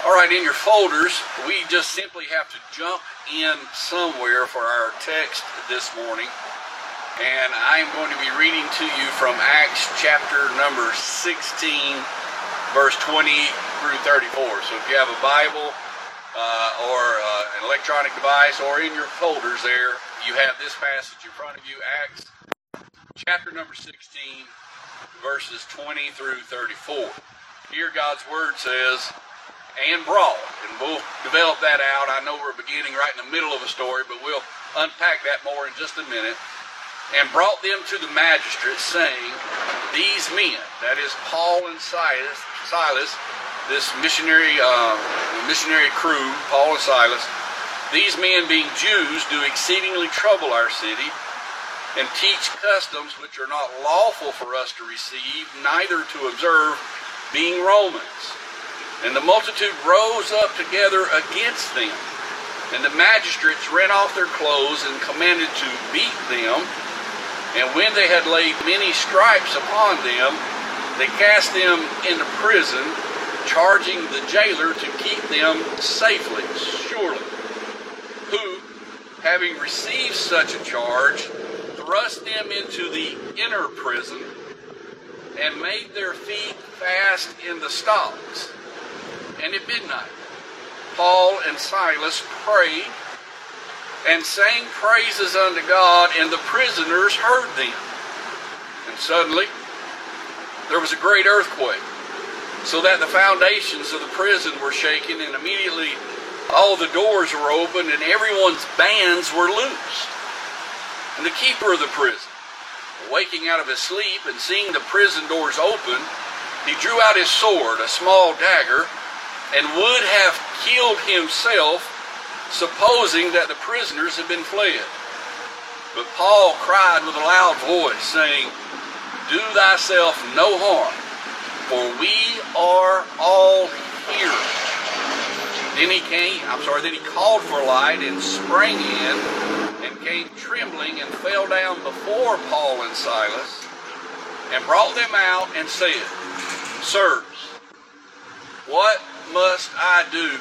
All right, in your folders, we just simply have to jump in somewhere for our text this morning. And I am going to be reading to you from Acts chapter number 16, verse 20 through 34. So if you have a Bible uh, or uh, an electronic device or in your folders there, you have this passage in front of you, Acts chapter number 16, verses 20 through 34. Here God's word says, and brought. And we'll develop that out. I know we're beginning right in the middle of a story, but we'll unpack that more in just a minute. And brought them to the magistrates, saying, These men, that is Paul and Silas, Silas this missionary uh, missionary crew, Paul and Silas, these men being Jews do exceedingly trouble our city and teach customs which are not lawful for us to receive, neither to observe, being Romans. And the multitude rose up together against them. And the magistrates rent off their clothes and commanded to beat them. And when they had laid many stripes upon them, they cast them into prison, charging the jailer to keep them safely, surely. Who, having received such a charge, thrust them into the inner prison and made their feet fast in the stocks and at midnight, Paul and Silas prayed and sang praises unto God, and the prisoners heard them. And suddenly, there was a great earthquake, so that the foundations of the prison were shaken, and immediately all the doors were opened, and everyone's bands were loosed. And the keeper of the prison, waking out of his sleep and seeing the prison doors open, he drew out his sword, a small dagger, and would have killed himself, supposing that the prisoners had been fled. But Paul cried with a loud voice, saying, Do thyself no harm, for we are all here. Then he came, I'm sorry, then he called for light and sprang in and came trembling and fell down before Paul and Silas and brought them out and said, Sirs, what must I do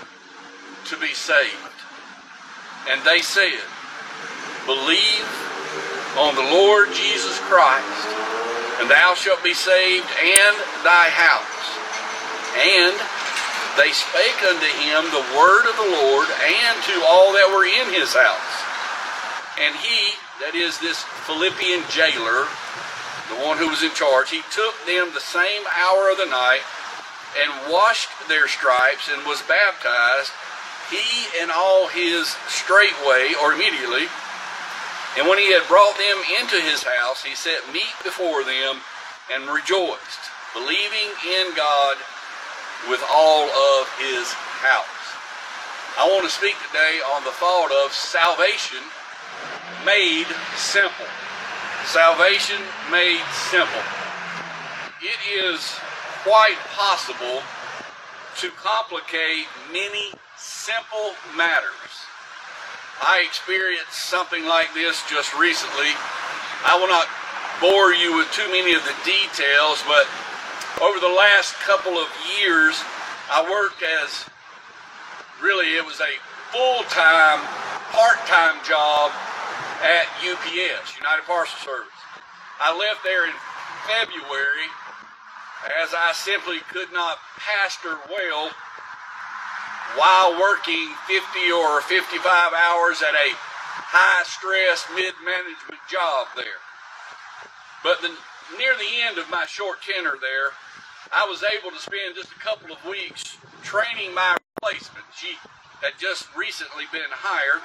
to be saved? And they said, Believe on the Lord Jesus Christ, and thou shalt be saved and thy house. And they spake unto him the word of the Lord and to all that were in his house. And he, that is this Philippian jailer, the one who was in charge, he took them the same hour of the night and washed their stripes and was baptized, he and all his straightway or immediately. And when he had brought them into his house, he set meat before them and rejoiced, believing in God with all of his house. I want to speak today on the thought of salvation made simple. Salvation made simple. It is quite possible to complicate many simple matters. I experienced something like this just recently. I will not bore you with too many of the details, but over the last couple of years, I worked as really it was a full-time, part-time job at UPS, United Parcel Service. I left there in February as I simply could not pastor well while working 50 or 55 hours at a high stress mid management job there. But the, near the end of my short tenure there, I was able to spend just a couple of weeks training my replacement. She had just recently been hired.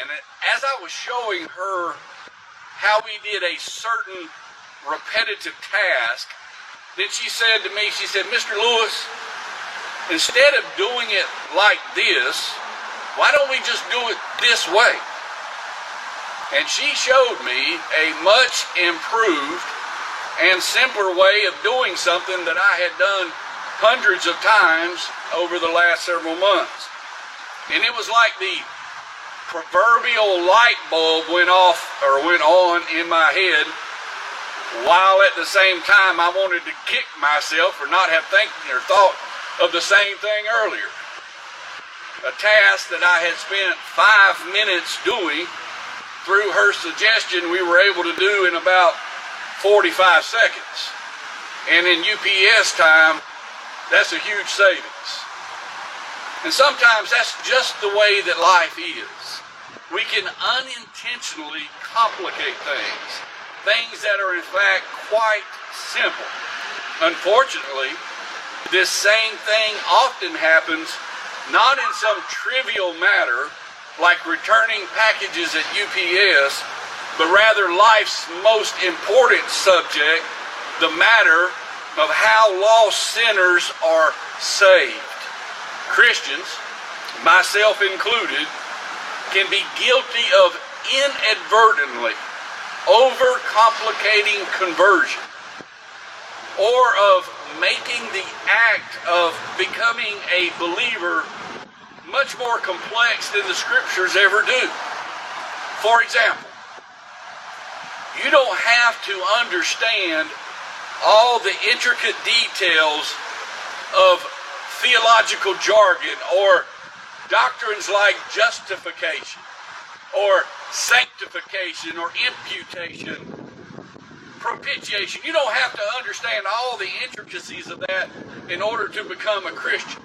And as I was showing her how we did a certain repetitive task, then she said to me, she said, Mr. Lewis, instead of doing it like this, why don't we just do it this way? And she showed me a much improved and simpler way of doing something that I had done hundreds of times over the last several months. And it was like the proverbial light bulb went off or went on in my head while at the same time I wanted to kick myself for not have thinking or thought of the same thing earlier. A task that I had spent five minutes doing, through her suggestion, we were able to do in about 45 seconds. And in UPS time, that's a huge savings. And sometimes that's just the way that life is. We can unintentionally complicate things, things that are in fact quite simple. Unfortunately, this same thing often happens not in some trivial matter like returning packages at UPS, but rather life's most important subject, the matter of how lost sinners are saved. Christians, myself included, can be guilty of inadvertently overcomplicating conversion or of making the act of becoming a believer much more complex than the scriptures ever do. For example, you don't have to understand all the intricate details of theological jargon or doctrines like justification or sanctification or imputation, propitiation. You don't have to understand all the intricacies of that in order to become a Christian.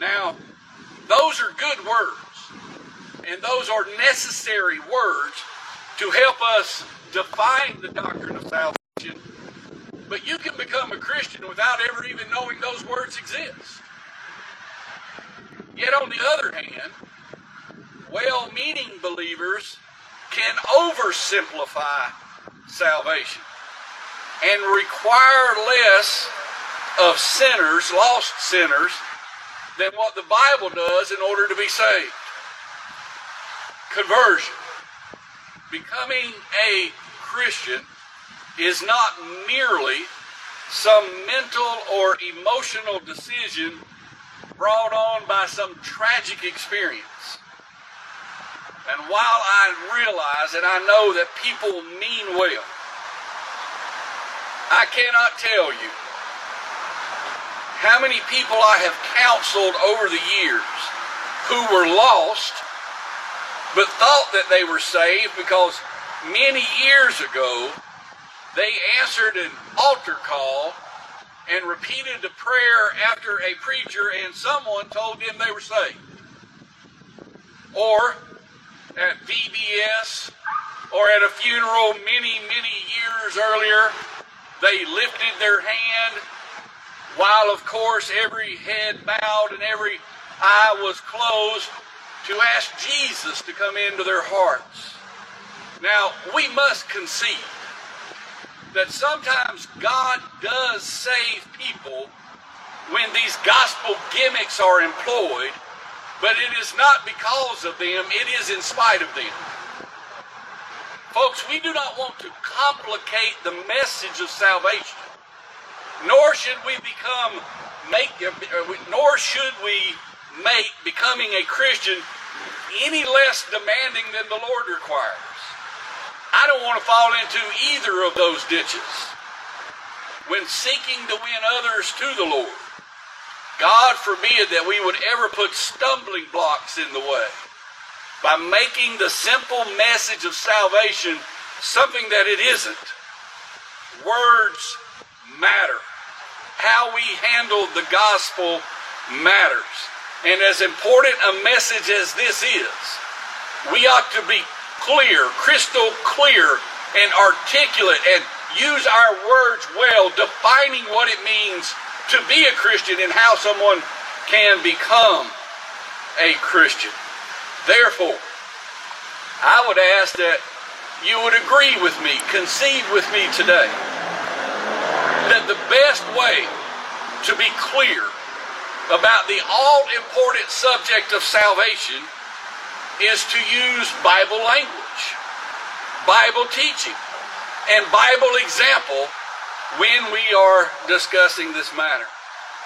Now, those are good words, and those are necessary words to help us define the doctrine of salvation. But you can become a Christian without ever even knowing those words exist. Yet, on the other hand, well meaning believers can oversimplify salvation and require less of sinners, lost sinners, than what the Bible does in order to be saved. Conversion. Becoming a Christian is not merely some mental or emotional decision brought on by some tragic experience. And while I realize and I know that people mean well, I cannot tell you how many people I have counseled over the years who were lost but thought that they were saved because many years ago they answered an altar call and repeated the prayer after a preacher and someone told them they were saved. Or at VBS or at a funeral many, many years earlier, they lifted their hand while, of course, every head bowed and every eye was closed to ask Jesus to come into their hearts. Now, we must concede that sometimes God does save people when these gospel gimmicks are employed, but it is not because of them, it is in spite of them. Folks, we do not want to complicate the message of salvation, nor should we become make uh, uh, nor should we make becoming a Christian any less demanding than the Lord requires. I don't want to fall into either of those ditches when seeking to win others to the Lord. God forbid that we would ever put stumbling blocks in the way by making the simple message of salvation something that it isn't. Words matter. How we handle the gospel matters. And as important a message as this is, we ought to be clear, crystal clear, and articulate, and use our words well, defining what it means to be a Christian and how someone can become a Christian. Therefore, I would ask that you would agree with me, concede with me today, that the best way to be clear about the all important subject of salvation is to use Bible language, Bible teaching, and Bible example when we are discussing this matter.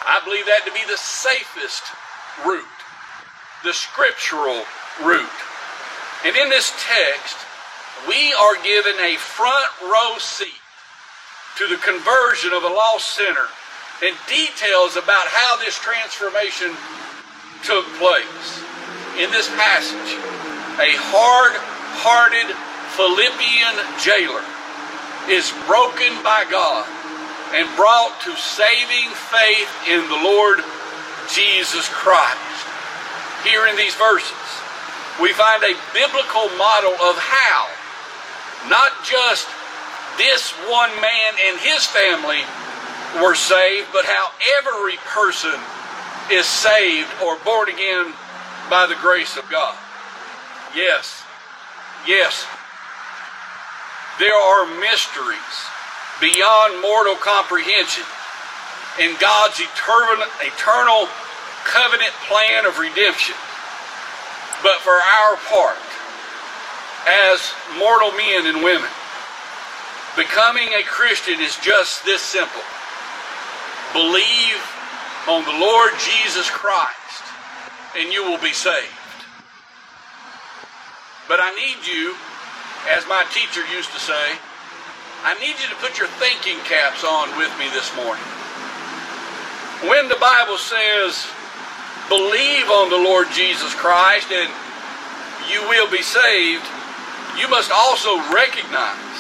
I believe that to be the safest route, the scriptural route. And in this text, we are given a front row seat to the conversion of a lost sinner and details about how this transformation took place. In this passage, a hard hearted Philippian jailer is broken by God and brought to saving faith in the Lord Jesus Christ. Here in these verses, we find a biblical model of how not just this one man and his family were saved, but how every person is saved or born again by the grace of God. Yes, yes, there are mysteries beyond mortal comprehension in God's eternal, eternal covenant plan of redemption. But for our part, as mortal men and women, becoming a Christian is just this simple. Believe on the Lord Jesus Christ and you will be saved. But I need you, as my teacher used to say, I need you to put your thinking caps on with me this morning. When the Bible says, believe on the Lord Jesus Christ and you will be saved, you must also recognize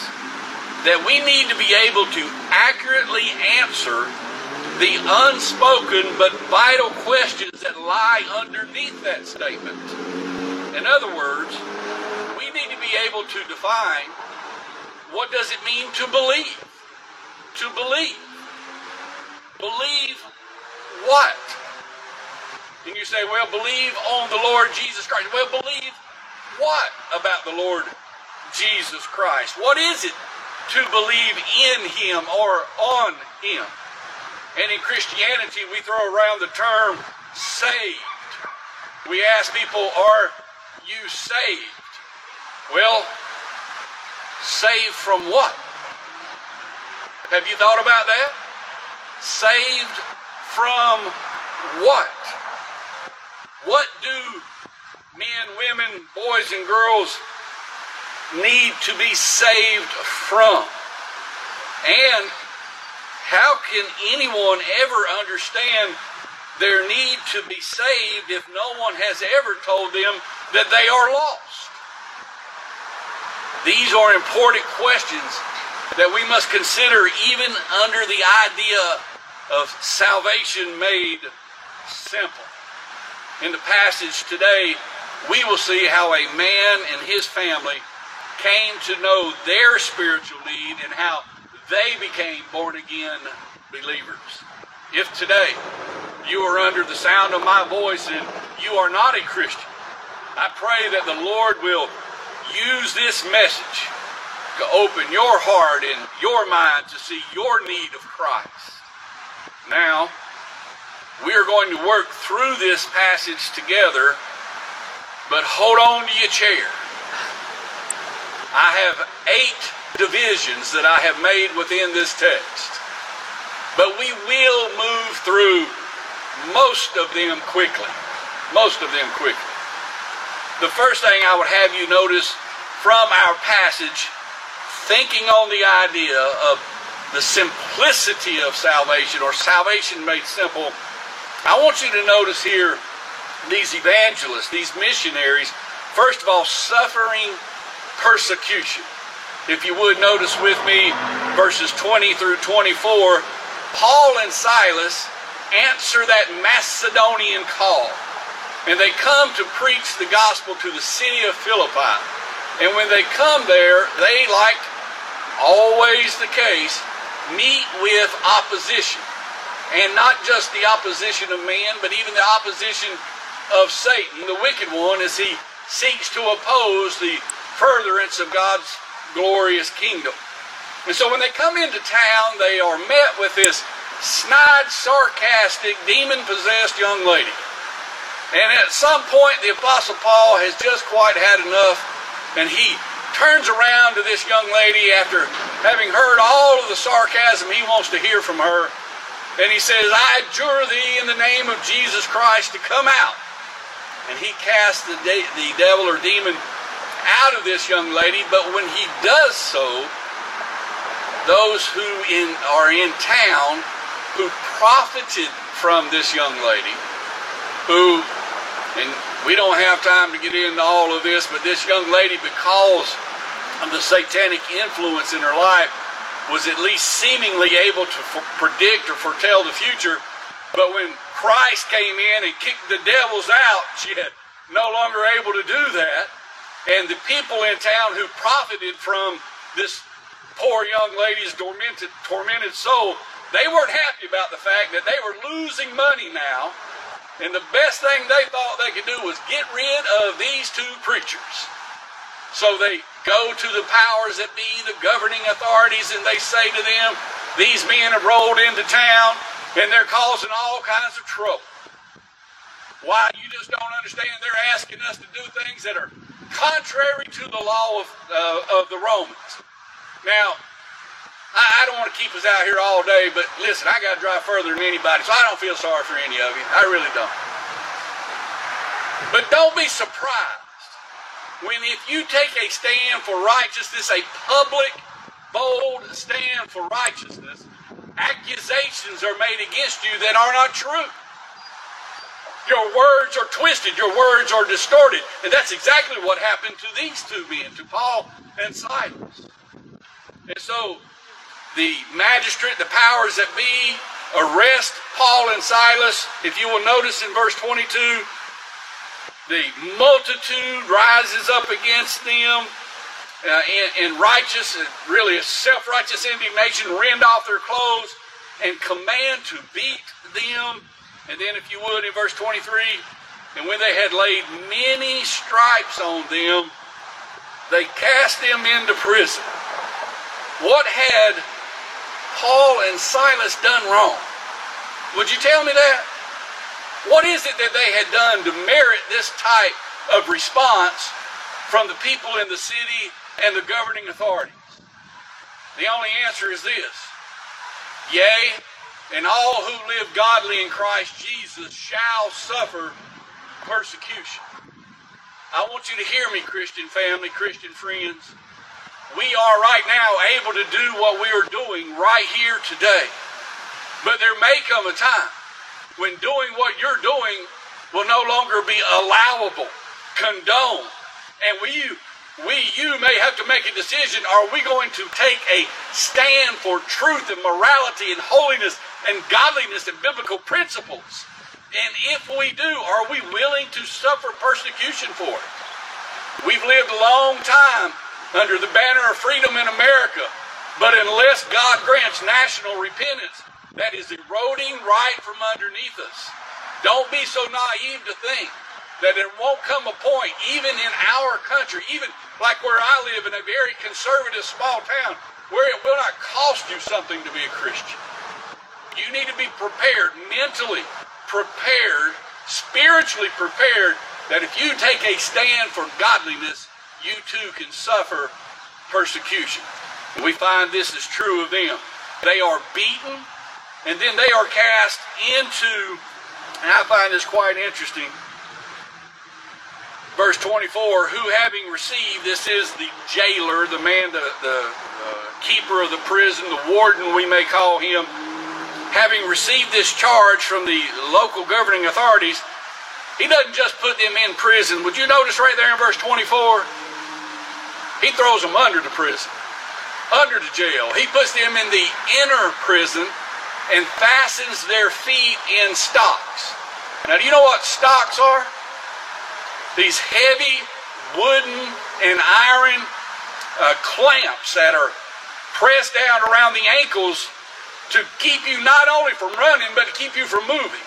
that we need to be able to accurately answer the unspoken but vital questions that lie underneath that statement. In other words, we need to be able to define what does it mean to believe? To believe. Believe what? And you say, well, believe on the Lord Jesus Christ. Well, believe what about the Lord Jesus Christ? What is it to believe in him or on him. And in Christianity, we throw around the term saved. We ask people, Are you saved? Well, saved from what? Have you thought about that? Saved from what? What do men, women, boys, and girls need to be saved from. And how can anyone ever understand their need to be saved if no one has ever told them that they are lost? These are important questions that we must consider even under the idea of salvation made simple. In the passage today, we will see how a man and his family came to know their spiritual need and how they became born again believers. If today you are under the sound of my voice and you are not a Christian, I pray that the Lord will use this message to open your heart and your mind to see your need of Christ. Now, we are going to work through this passage together, but hold on to your chair. I have eight divisions that I have made within this text. But we will move through most of them quickly. Most of them quickly. The first thing I would have you notice from our passage, thinking on the idea of the simplicity of salvation or salvation made simple, I want you to notice here these evangelists, these missionaries, first of all, suffering persecution. If you would notice with me verses 20 through 24, Paul and Silas answer that Macedonian call. And they come to preach the gospel to the city of Philippi. And when they come there, they, like always the case, meet with opposition. And not just the opposition of man, but even the opposition of Satan, the wicked one, as he seeks to oppose the furtherance of God's glorious kingdom. And so when they come into town, they are met with this snide, sarcastic, demon possessed young lady. And at some point, the Apostle Paul has just quite had enough, and he turns around to this young lady after having heard all of the sarcasm he wants to hear from her. And he says, I adjure thee in the name of Jesus Christ to come out. And he casts the, de- the devil or demon out of this young lady, but when he does so, those who in, are in town who profited from this young lady, who, and we don't have time to get into all of this, but this young lady, because of the satanic influence in her life, was at least seemingly able to predict or foretell the future. But when Christ came in and kicked the devils out, she had no longer able to do that. And the people in town who profited from this poor young lady's tormented, tormented soul, they weren't happy about the fact that they were losing money now. And the best thing they thought they could do was get rid of these two preachers. So they go to the powers that be, the governing authorities, and they say to them, These men have rolled into town and they're causing all kinds of trouble. Why? You just don't understand. They're asking us to do things that are contrary to the law of, uh, of the Romans. Now, I, I don't want to keep us out here all day, but listen, I got to drive further than anybody, so I don't feel sorry for any of you. I really don't. But don't be surprised when if you take a stand for righteousness, a public, bold stand for righteousness, accusations are made against you that are not true. Your words are twisted, your words are distorted. And that's exactly what happened to these two men, to Paul and Silas. And so the magistrate, the powers that be, arrest Paul and Silas. If you will notice in verse 22, the multitude rises up against them uh, in, in righteous, really a self-righteous indignation, rend off their clothes and command to beat them. And then if you would, in verse 23, and when they had laid many stripes on them, they cast them into prison. What had Paul and Silas done wrong? Would you tell me that? What is it that they had done to merit this type of response from the people in the city and the governing authorities? The only answer is this Yea, and all who live godly in Christ Jesus shall suffer persecution. I want you to hear me, Christian family, Christian friends. We are right now able to do what we are doing right here today. But there may come a time when doing what you're doing will no longer be allowable, condoned. And we, we, you may have to make a decision. Are we going to take a stand for truth and morality and holiness and godliness and biblical principles? And if we do, are we willing to suffer persecution for it? We've lived a long time under the banner of freedom in America, but unless God grants national repentance, that is eroding right from underneath us. Don't be so naive to think that there won't come a point, even in our country, even like where I live in a very conservative small town, where it will not cost you something to be a Christian. You need to be prepared, mentally prepared, spiritually prepared, that if you take a stand for godliness, you too can suffer persecution. We find this is true of them. They are beaten, and then they are cast into, and I find this quite interesting. Verse 24, who having received, this is the jailer, the man, the, the uh, keeper of the prison, the warden, we may call him, having received this charge from the local governing authorities, he doesn't just put them in prison. Would you notice right there in verse 24? He throws them under the prison, under the jail. He puts them in the inner prison and fastens their feet in stocks. Now, do you know what stocks are? These heavy wooden and iron uh, clamps that are pressed down around the ankles to keep you not only from running, but to keep you from moving.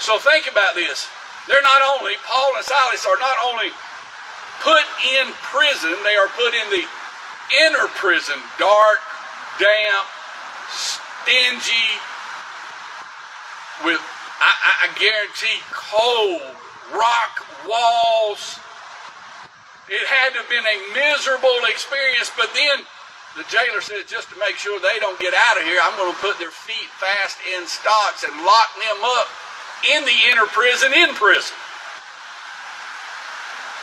So think about this. They're not only, Paul and Silas are not only put in prison, they are put in the inner prison, dark, damp, stingy, with, I, I guarantee, cold rock walls. It had to have been a miserable experience, but then the jailer says, just to make sure they don't get out of here, I'm going to put their feet fast in stocks and lock them up in the inner prison, in prison.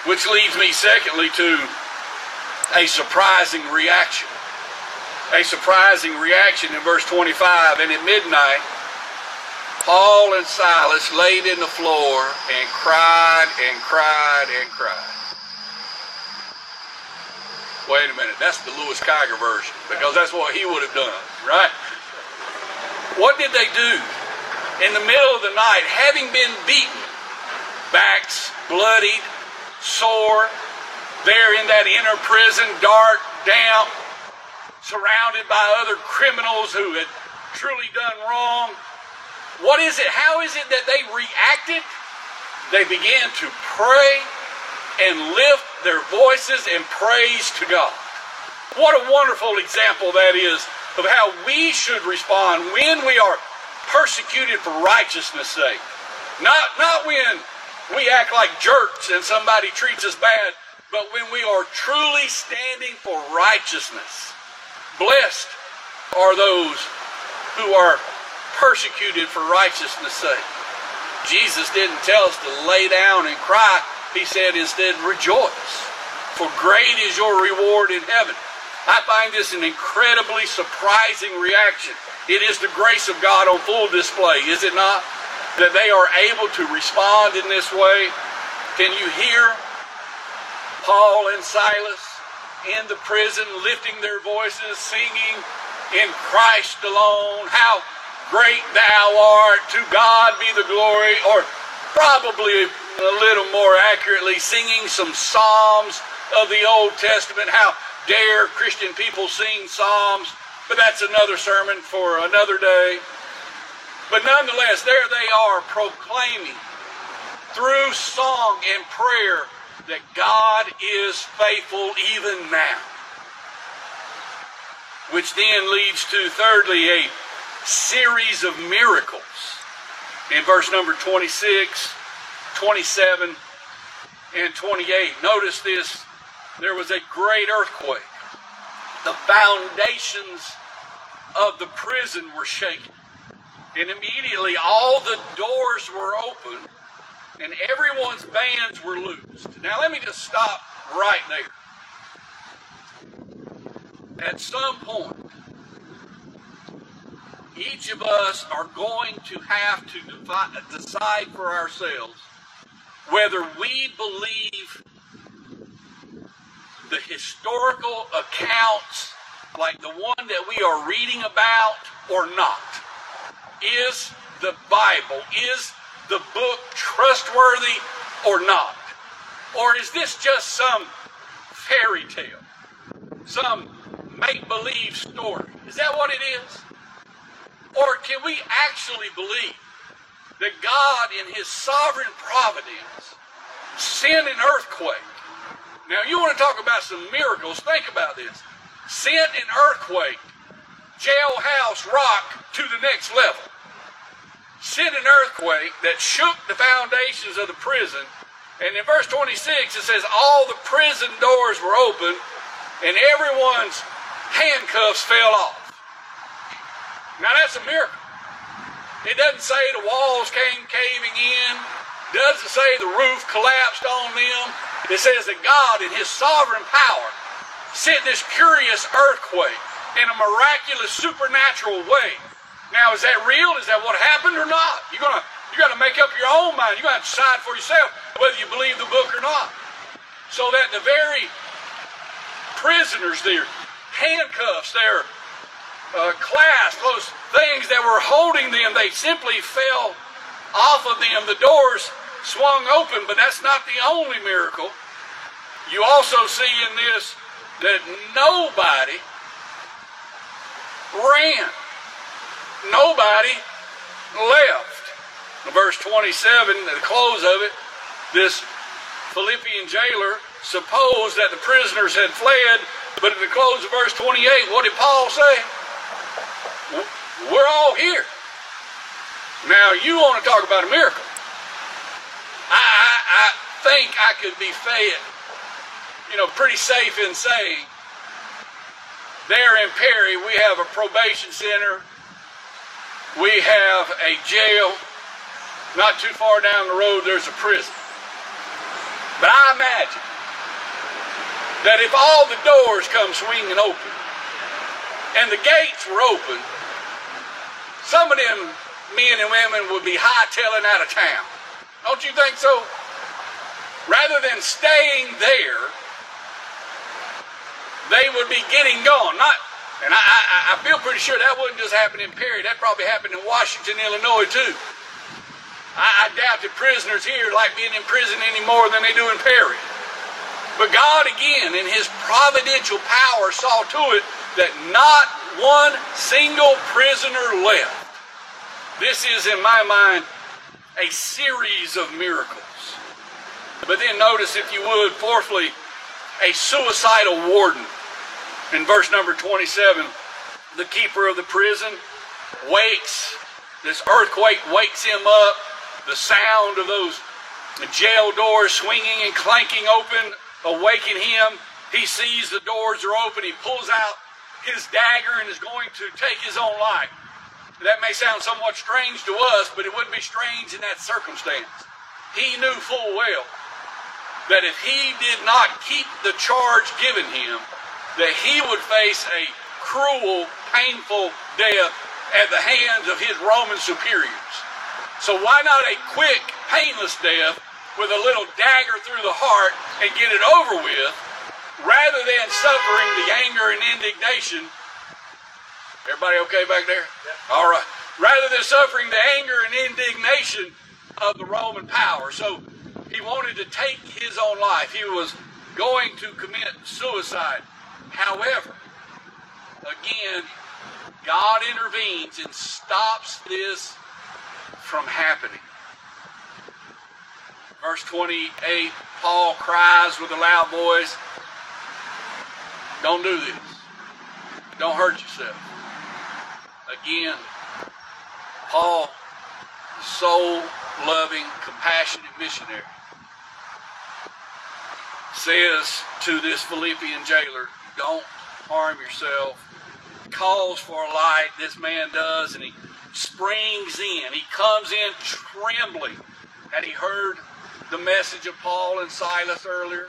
Which leads me, secondly, to a surprising reaction. a surprising reaction in verse 25. And at midnight, Paul and Silas laid in the floor and cried and cried and cried. Wait a minute, that's the Lewis Kiger version because that's what he would have done, right? What did they do? In the middle of the night, having been beaten, backs bloodied, sore, there in that inner prison, dark, damp, surrounded by other criminals who had truly done wrong. What is it? How is it that they reacted? They began to pray and lift their voices in praise to God. What a wonderful example that is of how we should respond when we are persecuted for righteousness' sake. Not, not when we act like jerks and somebody treats us bad, but when we are truly standing for righteousness. Blessed are those who are persecuted for righteousness' sake. Jesus didn't tell us to lay down and cry. He said instead, rejoice, for great is your reward in heaven. I find this an incredibly surprising reaction. It is the grace of God on full display, is it not? That they are able to respond in this way. Can you hear Paul and Silas in the prison lifting their voices, singing in Christ alone? How great thou art, to God be the glory, or probably a little more accurately, singing some Psalms of the Old Testament. How dare Christian people sing Psalms? But that's another sermon for another day. But nonetheless, there they are proclaiming through song and prayer that God is faithful even now. Which then leads to, thirdly, a series of miracles. In verse number 26, 27, and 28. Notice this there was a great earthquake. The foundations of the prison were shaken. And immediately all the doors were open and everyone's bands were loosed. Now let me just stop right there. At some point, each of us are going to have to decide for ourselves whether we believe the historical accounts like the one that we are reading about or not. Is the Bible, is the book trustworthy or not? Or is this just some fairy tale? Some make believe story? Is that what it is? Or can we actually believe that God, in His sovereign providence, sent an earthquake. Now, you want to talk about some miracles? Think about this. Sent an earthquake, jailhouse rock to the next level. Sent an earthquake that shook the foundations of the prison. And in verse 26, it says, All the prison doors were open, and everyone's handcuffs fell off. Now, that's a miracle. It doesn't say the walls came caving in. Doesn't say the roof collapsed on them. It says that God, in His sovereign power, sent this curious earthquake in a miraculous, supernatural way. Now, is that real? Is that what happened or not? You're gonna you got to make up your own mind. You got to decide for yourself whether you believe the book or not. So that the very prisoners there, handcuffs, their uh, those things that were holding them, they simply fell off of them. The doors swung open, but that's not the only miracle. You also see in this that nobody ran. Nobody left. In verse 27, at the close of it, this Philippian jailer supposed that the prisoners had fled, but at the close of verse 28, what did Paul say? We're all here. Now, you want to talk about a miracle. I, I, I think I could be fed, you know, pretty safe in saying there in Perry, we have a probation center. We have a jail. Not too far down the road, there's a prison. But I imagine that if all the doors come swinging open, and the gates were open, some of them men and women would be hightailing out of town. Don't you think so? Rather than staying there, they would be getting gone. Not, and I, I, I feel pretty sure that wouldn't just happen in Perry. That probably happened in Washington, Illinois, too. I, I doubt that prisoners here like being in prison any more than they do in Perry. But God, again, in His providential power, saw to it that not one single prisoner left. This is, in my mind, a series of miracles. But then notice, if you would, fourthly, a suicidal warden. In verse number 27, the keeper of the prison wakes, this earthquake wakes him up, the sound of those jail doors swinging and clanking open awaken him. He sees the doors are open. He pulls out his dagger and is going to take his own life. That may sound somewhat strange to us, but it wouldn't be strange in that circumstance. He knew full well that if he did not keep the charge given him, that he would face a cruel, painful death at the hands of his Roman superiors. So why not a quick, painless death with a little dagger through the heart and get it over with, rather than suffering the anger and indignation Everybody okay back there? Yep. All right. Rather than suffering the anger and indignation of the Roman power. So he wanted to take his own life. He was going to commit suicide. However, again, God intervenes and stops this from happening. Verse 28, Paul cries with a loud voice, Don't do this. Don't hurt yourself again, Paul, soul loving, compassionate missionary, says to this Philippian jailer, Don't harm yourself. Calls for a light, this man does, and he springs in. He comes in trembling. Had he heard the message of Paul and Silas earlier?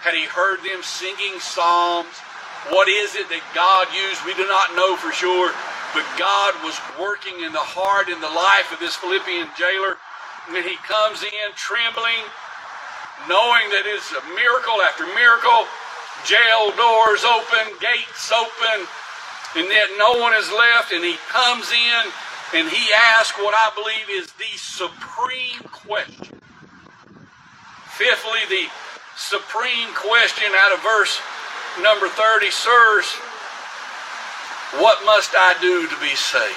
Had he heard them singing psalms? What is it that God used? We do not know for sure. But God was working in the heart and the life of this Philippian jailer. When he comes in trembling, knowing that it's a miracle after miracle, jail doors open, gates open, and yet no one is left, and he comes in and he asks what I believe is the supreme question. Fifthly, the supreme question out of verse number 30, sirs, what must I do to be saved?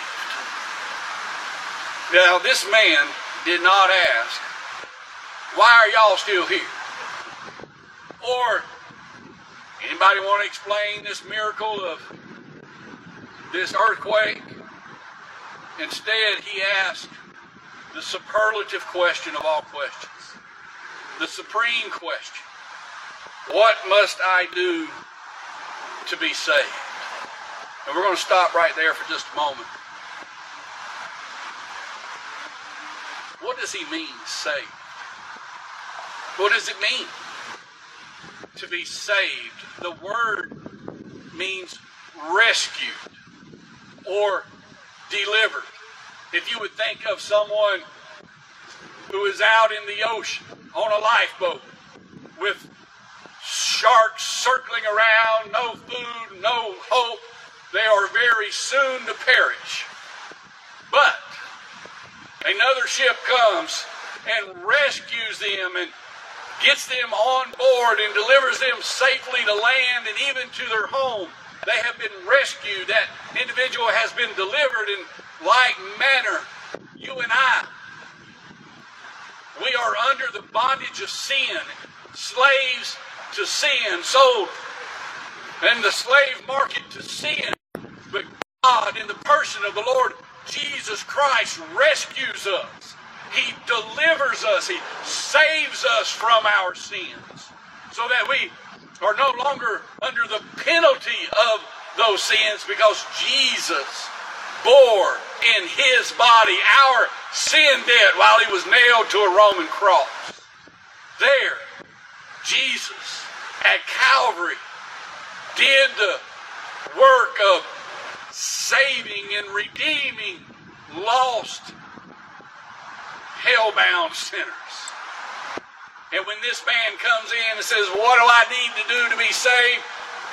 Now, this man did not ask, Why are y'all still here? Or, anybody want to explain this miracle of this earthquake? Instead, he asked the superlative question of all questions, the supreme question What must I do to be saved? And we're going to stop right there for just a moment. What does he mean, saved? What does it mean to be saved? The word means rescued or delivered. If you would think of someone who is out in the ocean on a lifeboat with sharks circling around, no food, no hope, they are very soon to perish. But another ship comes and rescues them and gets them on board and delivers them safely to land and even to their home. They have been rescued. That individual has been delivered in like manner. You and I, we are under the bondage of sin, slaves to sin, sold in the slave market to sin. But God, in the person of the Lord Jesus Christ, rescues us. He delivers us. He saves us from our sins so that we are no longer under the penalty of those sins because Jesus bore in his body our sin debt while he was nailed to a Roman cross. There, Jesus at Calvary did the work of saving and redeeming lost, hell-bound sinners. And when this man comes in and says, What do I need to do to be saved?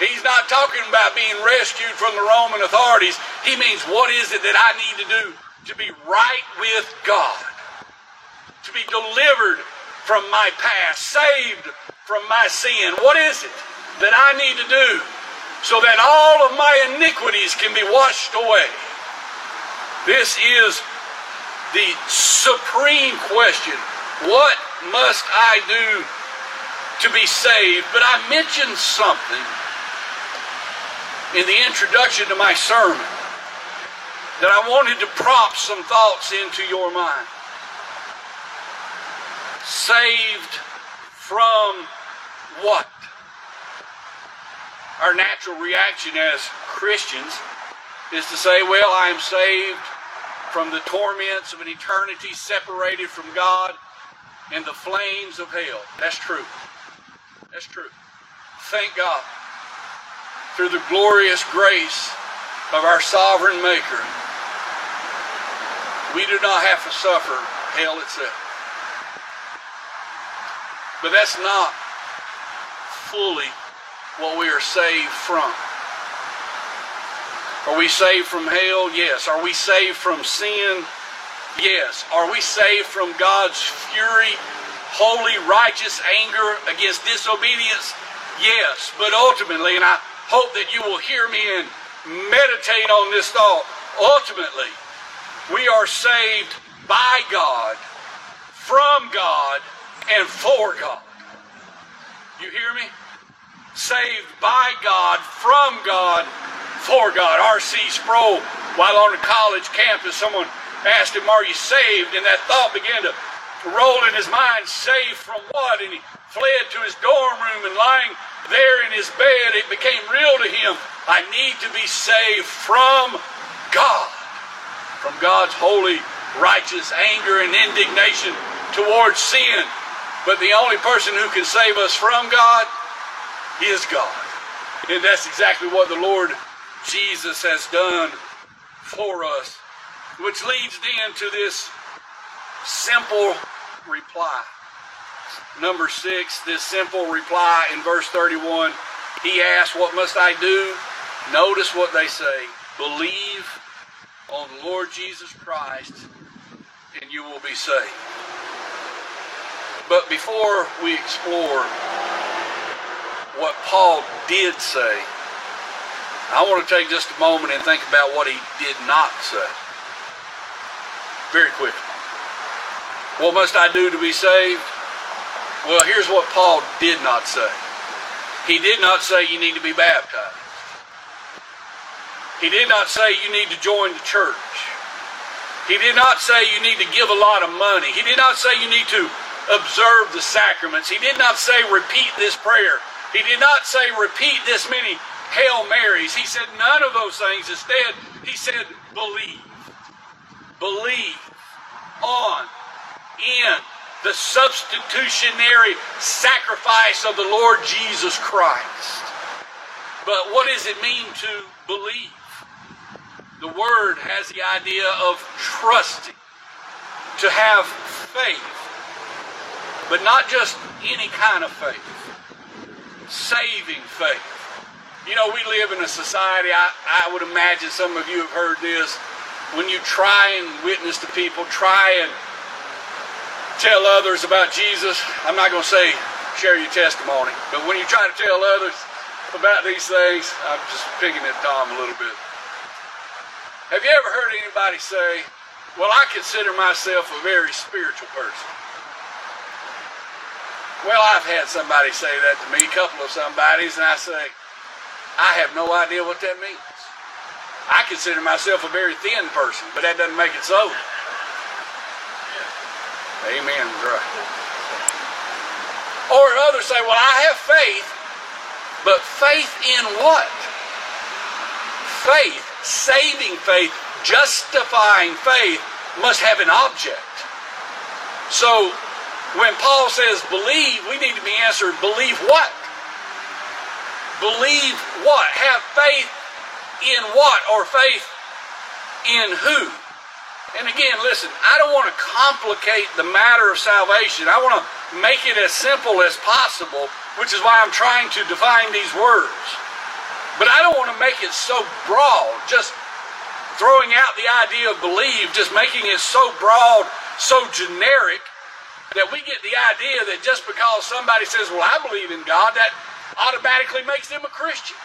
He's not talking about being rescued from the Roman authorities. He means, What is it that I need to do to be right with God? To be delivered from my past, saved from my sin. What is it that I need to do so that all of my iniquities can be washed away? This is the supreme question. What must I do to be saved? But I mentioned something in the introduction to my sermon that I wanted to prop some thoughts into your mind. Saved from what? Our natural reaction as Christians is to say, well, I am saved from the torments of an eternity separated from God and the flames of hell. That's true. That's true. Thank God. Through the glorious grace of our sovereign Maker, we do not have to suffer hell itself. But that's not fully what we are saved from. Are we saved from hell? Yes. Are we saved from sin? Yes. Are we saved from God's fury, holy, righteous anger against disobedience? Yes. But ultimately, and I hope that you will hear me and meditate on this thought, ultimately, we are saved by God, from God, and for God. You hear me? Saved by God, from God, for God. R.C. Sproul, while on a college campus, someone asked him, Are you saved? And that thought began to roll in his mind, saved from what? And he fled to his dorm room and lying there in his bed, it became real to him. I need to be saved from God, from God's holy, righteous anger and indignation towards sin. But the only person who can save us from God is God. And that's exactly what the Lord Jesus has done for us. Which leads then to this simple reply. Number six, this simple reply in verse 31. He asks, What must I do? Notice what they say. Believe on the Lord Jesus Christ, and you will be saved. But before we explore what Paul did say, I want to take just a moment and think about what he did not say. Very quickly. What must I do to be saved? Well, here's what Paul did not say. He did not say you need to be baptized. He did not say you need to join the church. He did not say you need to give a lot of money. He did not say you need to observe the sacraments. He did not say repeat this prayer. He did not say repeat this many Hail Marys. He said none of those things. Instead, he said, believe. Believe on in the substitutionary sacrifice of the Lord Jesus Christ. But what does it mean to believe? The word has the idea of trusting, to have faith, but not just any kind of faith, saving faith. You know, we live in a society, I, I would imagine some of you have heard this. When you try and witness to people, try and tell others about Jesus, I'm not going to say share your testimony, but when you try to tell others about these things, I'm just picking at Tom a little bit. Have you ever heard anybody say, Well, I consider myself a very spiritual person? Well, I've had somebody say that to me, a couple of somebodies, and I say, I have no idea what that means. I consider myself a very thin person, but that doesn't make it so. Amen. Or others say, well, I have faith, but faith in what? Faith, saving faith, justifying faith must have an object. So when Paul says believe, we need to be answered, believe what? Believe what? Have faith in what or faith in who? And again, listen, I don't want to complicate the matter of salvation. I want to make it as simple as possible, which is why I'm trying to define these words. But I don't want to make it so broad, just throwing out the idea of believe, just making it so broad, so generic, that we get the idea that just because somebody says, Well, I believe in God, that automatically makes them a Christian.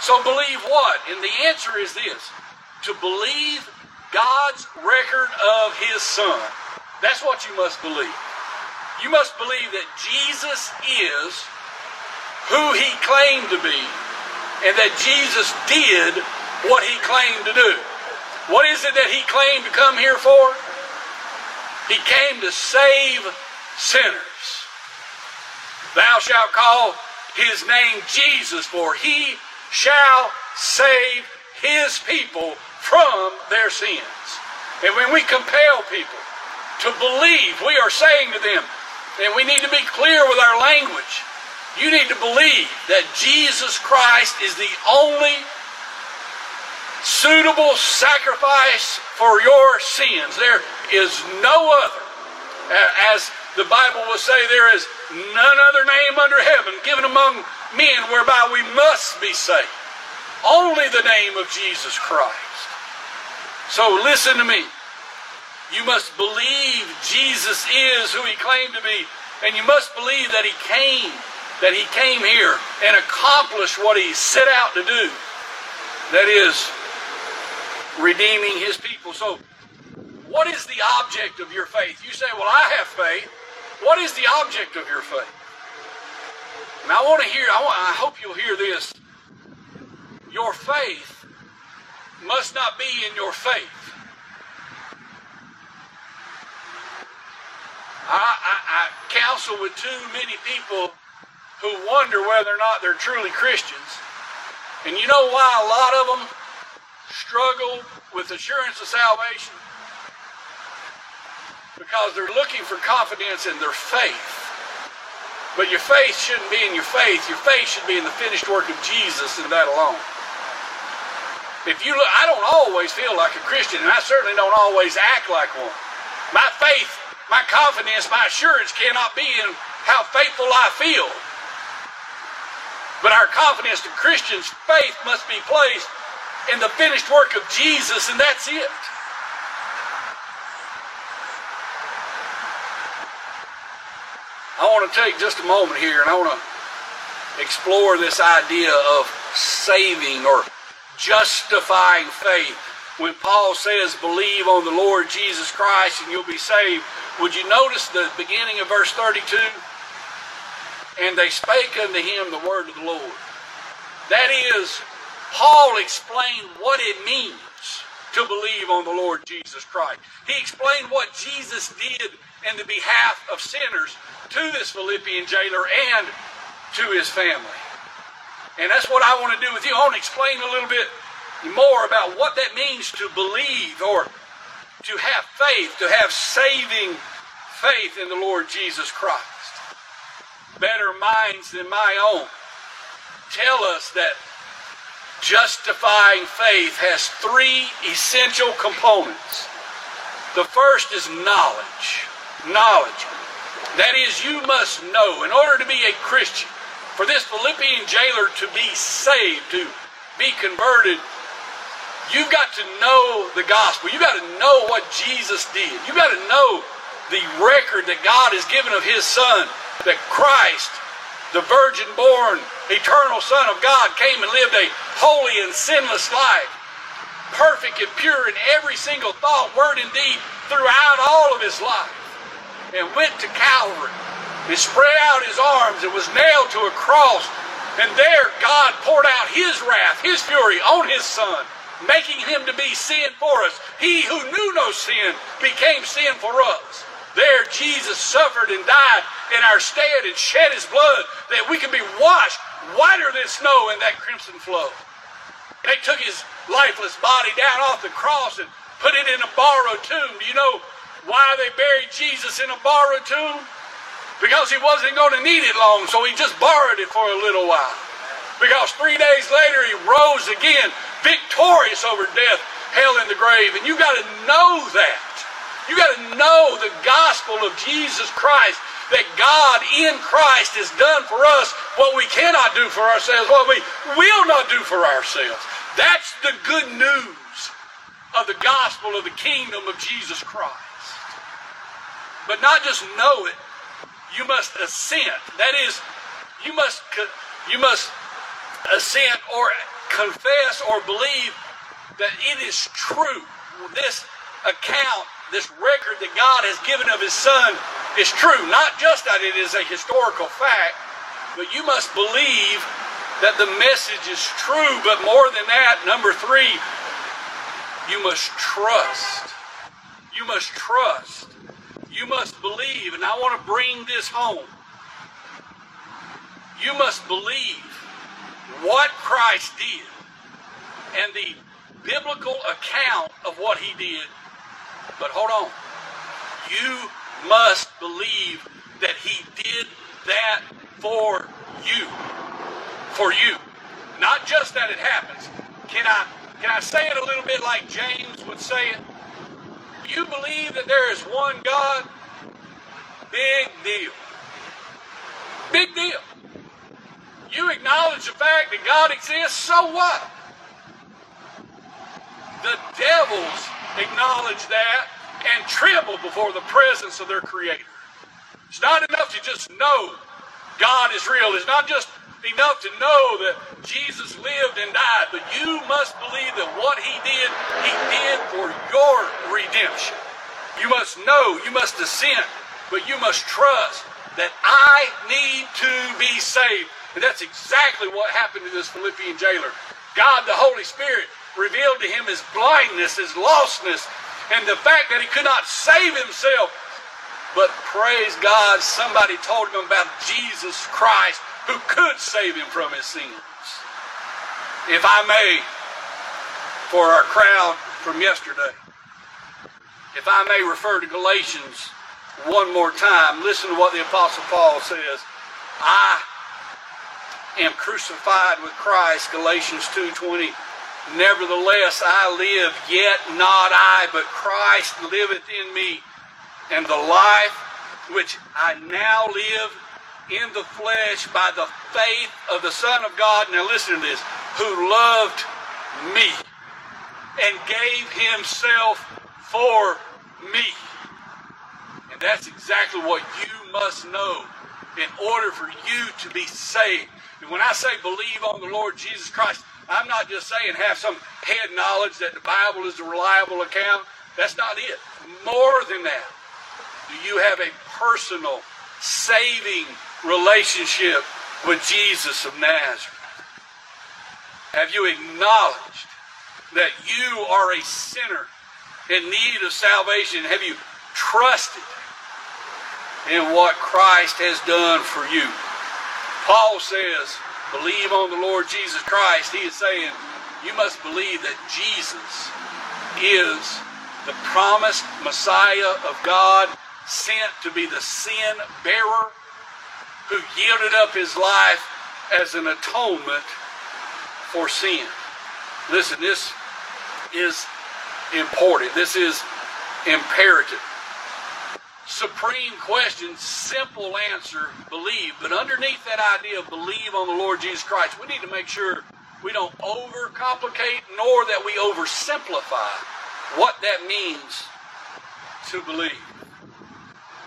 So believe what? And the answer is this to believe God's record of his son. That's what you must believe. You must believe that Jesus is who he claimed to be and that Jesus did what he claimed to do. What is it that he claimed to come here for? He came to save sinners. Thou shalt call his name Jesus, for he shall save his people from their sins. And when we compel people to believe, we are saying to them, and we need to be clear with our language. You need to believe that Jesus Christ is the only suitable sacrifice for your sins. There is no other. As the Bible will say, there is none other name under heaven given among men whereby we must be saved. Only the name of Jesus Christ. So listen to me. You must believe Jesus is who he claimed to be. And you must believe that he came, that he came here and accomplished what he set out to do. That is, redeeming his people. So, what is the object of your faith? You say, Well, I have faith. What is the object of your faith? And I want to hear, I, want, I hope you'll hear this. Your faith must not be in your faith. I, I, I counsel with too many people who wonder whether or not they're truly Christians. And you know why a lot of them struggle with assurance of salvation? Because they're looking for confidence in their faith. But your faith shouldn't be in your faith. Your faith should be in the finished work of Jesus and that alone. If you look, I don't always feel like a Christian, and I certainly don't always act like one. My faith, my confidence, my assurance cannot be in how faithful I feel. But our confidence in Christians' faith must be placed in the finished work of Jesus, and that's it. I want to take just a moment here and I want to explore this idea of saving or justifying faith. When Paul says, believe on the Lord Jesus Christ and you'll be saved, would you notice the beginning of verse 32? And they spake unto him the word of the Lord. That is, Paul explained what it means to believe on the Lord Jesus Christ. He explained what Jesus did in the behalf of sinners to this Philippian jailer and to his family. And that's what I want to do with you. I want to explain a little bit more about what that means to believe or to have faith, to have saving faith in the Lord Jesus Christ. Better minds than my own tell us that justifying faith has three essential components. The first is knowledge. Knowledge. That is, you must know, in order to be a Christian, for this Philippian jailer to be saved, to be converted, you've got to know the gospel. You've got to know what Jesus did. You've got to know the record that God has given of His Son, that Christ, the virgin born, eternal Son of God, came and lived a holy and sinless life, perfect and pure in every single thought, word, and deed throughout all of His life, and went to Calvary he spread out his arms and was nailed to a cross. And there God poured out his wrath, his fury on his son, making him to be sin for us. He who knew no sin became sin for us. There Jesus suffered and died in our stead and shed his blood that we can be washed whiter than snow in that crimson flow. They took his lifeless body down off the cross and put it in a borrowed tomb. Do you know why they buried Jesus in a borrowed tomb? because he wasn't going to need it long, so he just borrowed it for a little while. Because three days later he rose again, victorious over death, hell, and the grave. And you've got to know that. You've got to know the gospel of Jesus Christ that God in Christ has done for us what we cannot do for ourselves, what we will not do for ourselves. That's the good news of the gospel of the kingdom of Jesus Christ. But not just know it, you must assent. That is, you must you must assent or confess or believe that it is true. This account this record that God has given of His Son is true. Not just that it is a historical fact, but you must believe that the message is true. But more than that, number three, you must trust. You must trust. You must believe. And I want to bring this home. You must believe what Christ did and the biblical account of what he did but hold on. You must believe that he did that for you. For you. Not just that it happens. Can I can I say it a little bit like James would say it? You believe that there is one God? Big deal. Big deal. You acknowledge the fact that God exists, so what? The devils acknowledge that and tremble before the presence of their Creator. It's not enough to just know God is real. It's not just enough to know that Jesus lived and died, but you must believe that what He did, He did for your redemption. You must know, you must assent, but you must trust that I need to be saved. And that's exactly what happened to this Philippian jailer. God, the Holy Spirit, revealed to him his blindness, his lostness, and the fact that he could not save himself. But praise God, somebody told him about Jesus Christ who could save him from his sins. If I may, for our crowd from yesterday, if I may refer to Galatians one more time, listen to what the Apostle Paul says. I am crucified with Christ, Galatians 2.20. Nevertheless, I live, yet not I, but Christ liveth in me. And the life which I now live in the flesh by the faith of the Son of God, now listen to this, who loved me and gave himself for me. And that's exactly what you must know in order for you to be saved. And when I say believe on the Lord Jesus Christ, I'm not just saying have some head knowledge that the Bible is a reliable account. That's not it. More than that, do you have a personal, saving relationship with Jesus of Nazareth? Have you acknowledged that you are a sinner in need of salvation? Have you trusted in what Christ has done for you? Paul says, believe on the Lord Jesus Christ, he is saying you must believe that Jesus is the promised Messiah of God, sent to be the sin bearer, who yielded up his life as an atonement for sin. Listen, this is important. This is imperative supreme question, simple answer, believe. But underneath that idea of believe on the Lord Jesus Christ, we need to make sure we don't overcomplicate nor that we oversimplify what that means to believe.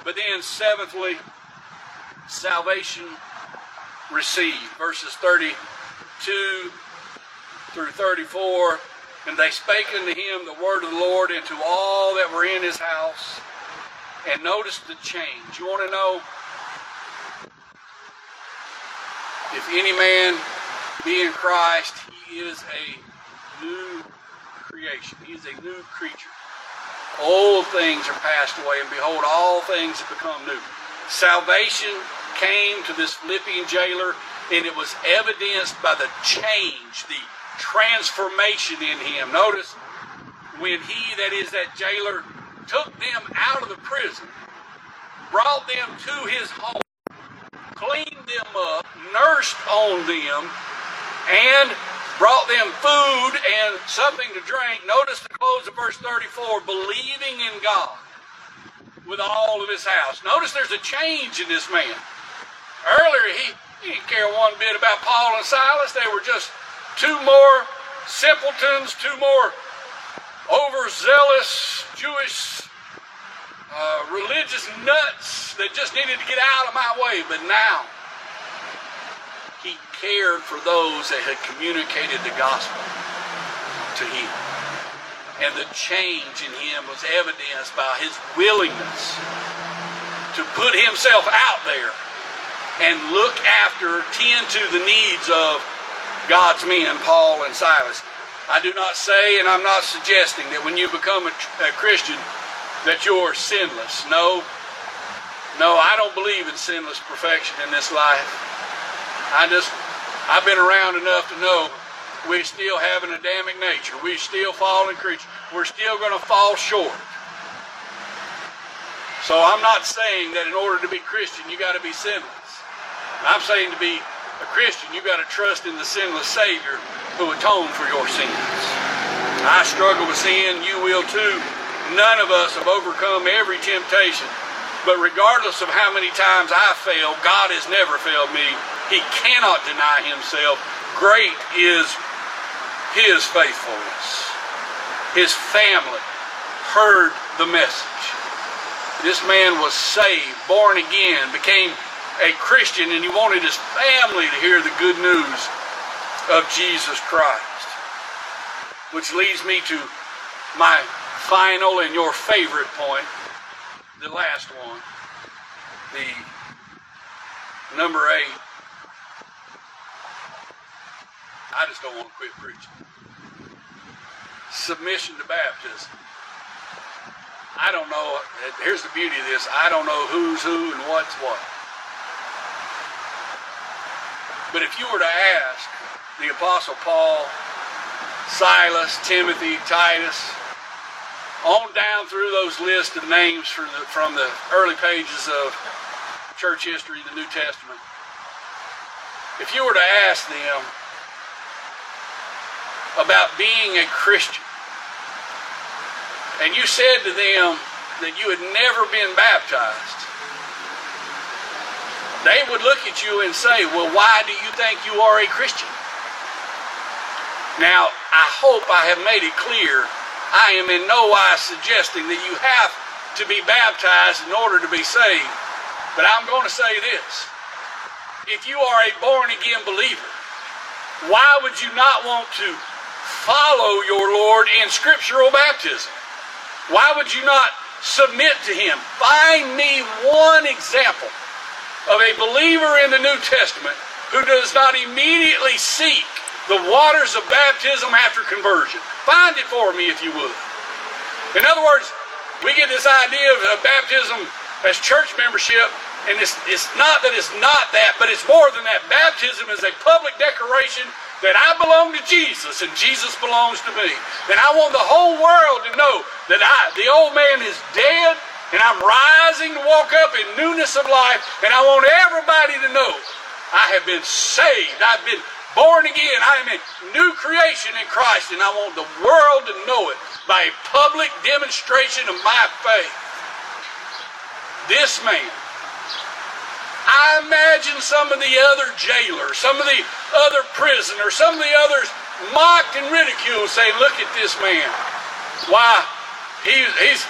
But then, seventhly, salvation received. Verses 32 through 34. And they spake unto him the word of the Lord and to all that were in his house. And notice the change. You want to know if any man be in Christ, he is a new creation. He is a new creature. Old things are passed away, and behold, all things have become new. Salvation came to this Philippian jailer, and it was evidenced by the change, the transformation in him. Notice when he, that is that jailer, took them out of the prison, brought them to his home, cleaned them up, nursed on them, and brought them food and something to drink. Notice the close of verse 34 believing in God with all of his house. Notice there's a change in this man. Earlier, he, he didn't care one bit about Paul and Silas. They were just two more simpletons, two more overzealous Jewish uh, religious nuts that just needed to get out of my way. But now, he cared for those that had communicated the gospel to him. And the change in him was evidenced by his willingness to put himself out there and look after, tend to the needs of God's men, Paul and Silas. I do not say, and I'm not suggesting that when you become a, a Christian, that you're sinless. No. No, I don't believe in sinless perfection in this life. I just, I've been around enough to know we still have an Adamic nature. We still fallen creatures. We're still going to fall short. So I'm not saying that in order to be Christian, you got to be sinless. I'm saying to be a Christian, you got to trust in the sinless Savior who atoned for your sins. I struggle with sin. You will too. None of us have overcome every temptation. But regardless of how many times I fail, God has never failed me. He cannot deny himself. Great is his faithfulness. His family heard the message. This man was saved, born again, became a Christian, and he wanted his family to hear the good news of Jesus Christ. Which leads me to my final and your favorite point, the last one, the number eight. I just don't want to quit preaching. Submission to baptism. I don't know. Here's the beauty of this. I don't know who's who and what's what. But if you were to ask the Apostle Paul, Silas, Timothy, Titus, on down through those lists of names from the, from the early pages of church history, the New Testament. If you were to ask them about being a Christian, and you said to them that you had never been baptized, they would look at you and say, Well, why do you think you are a Christian? Now, I hope I have made it clear I am in no wise suggesting that you have to be baptized in order to be saved. But I'm going to say this. If you are a born again believer, why would you not want to follow your Lord in scriptural baptism? Why would you not submit to Him? Find me one example of a believer in the New Testament who does not immediately seek the waters of baptism after conversion. Find it for me if you would. In other words, we get this idea of baptism as church membership, and it's, it's not that it's not that, but it's more than that. Baptism is a public declaration that I belong to Jesus and Jesus belongs to me. And I want the whole world to know that I, the old man, is dead and I'm rising to walk up in newness of life. And I want everybody to know I have been saved. I've been born again. I am a new creation in Christ, and I want the world to know it by a public demonstration of my faith. This man, I imagine some of the other jailers, some of the other prisoners, some of the others mocked and ridiculed, saying, Look at this man. Why, he, he's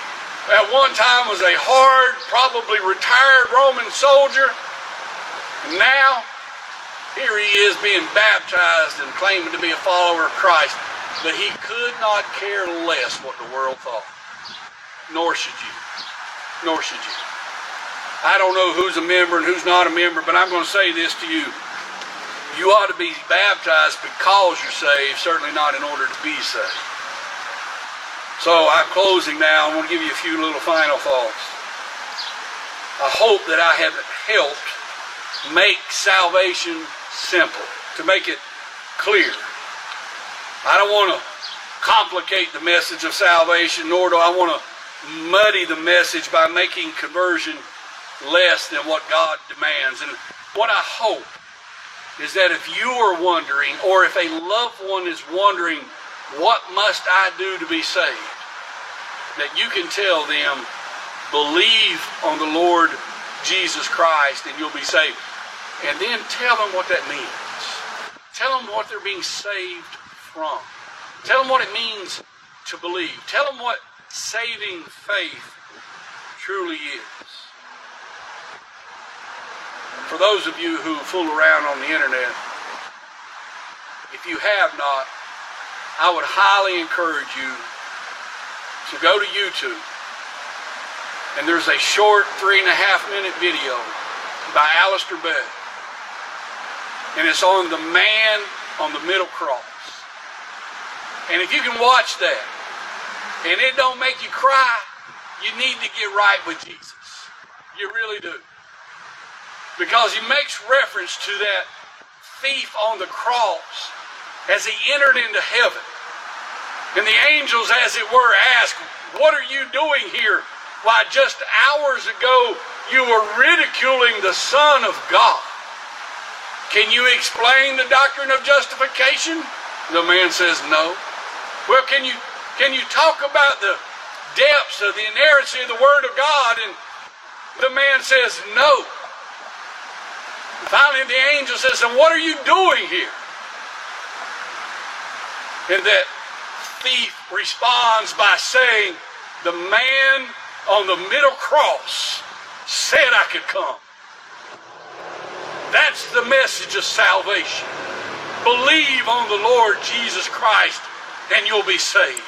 at one time was a hard, probably retired Roman soldier. And Now here he is being baptized and claiming to be a follower of Christ, but he could not care less what the world thought. Nor should you. Nor should you. I don't know who's a member and who's not a member, but I'm going to say this to you. You ought to be baptized because you're saved, certainly not in order to be saved. So I'm closing now. I'm going to give you a few little final thoughts. I hope that I have helped make salvation simple, to make it clear. I don't want to complicate the message of salvation, nor do I want to muddy the message by making conversion less than what God demands. And what I hope is that if you are wondering, or if a loved one is wondering, what must I do to be saved? That you can tell them, believe on the Lord Jesus Christ and you'll be saved. And then tell them what that means. Tell them what they're being saved from. Tell them what it means to believe. Tell them what saving faith truly is. For those of you who fool around on the internet, if you have not, I would highly encourage you to go to YouTube. And there's a short three and a half minute video by Alistair Begg and it's on the man on the middle cross. And if you can watch that, and it don't make you cry, you need to get right with Jesus. You really do. Because he makes reference to that thief on the cross as he entered into heaven. And the angels, as it were, ask, What are you doing here? Why, just hours ago you were ridiculing the Son of God. Can you explain the doctrine of justification? The man says, No. Well, can you can you talk about the depths of the inerrancy of the Word of God? And the man says, No. Finally, the angel says, And what are you doing here? And that thief responds by saying, The man on the middle cross said I could come. That's the message of salvation. Believe on the Lord Jesus Christ and you'll be saved.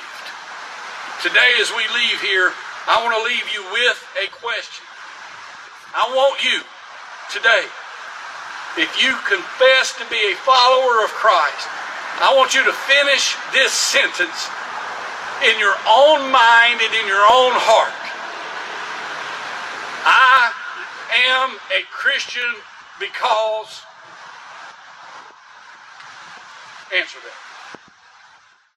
Today, as we leave here, I want to leave you with a question. I want you today, if you confess to be a follower of Christ, I want you to finish this sentence in your own mind and in your own heart. I am a Christian because answer that.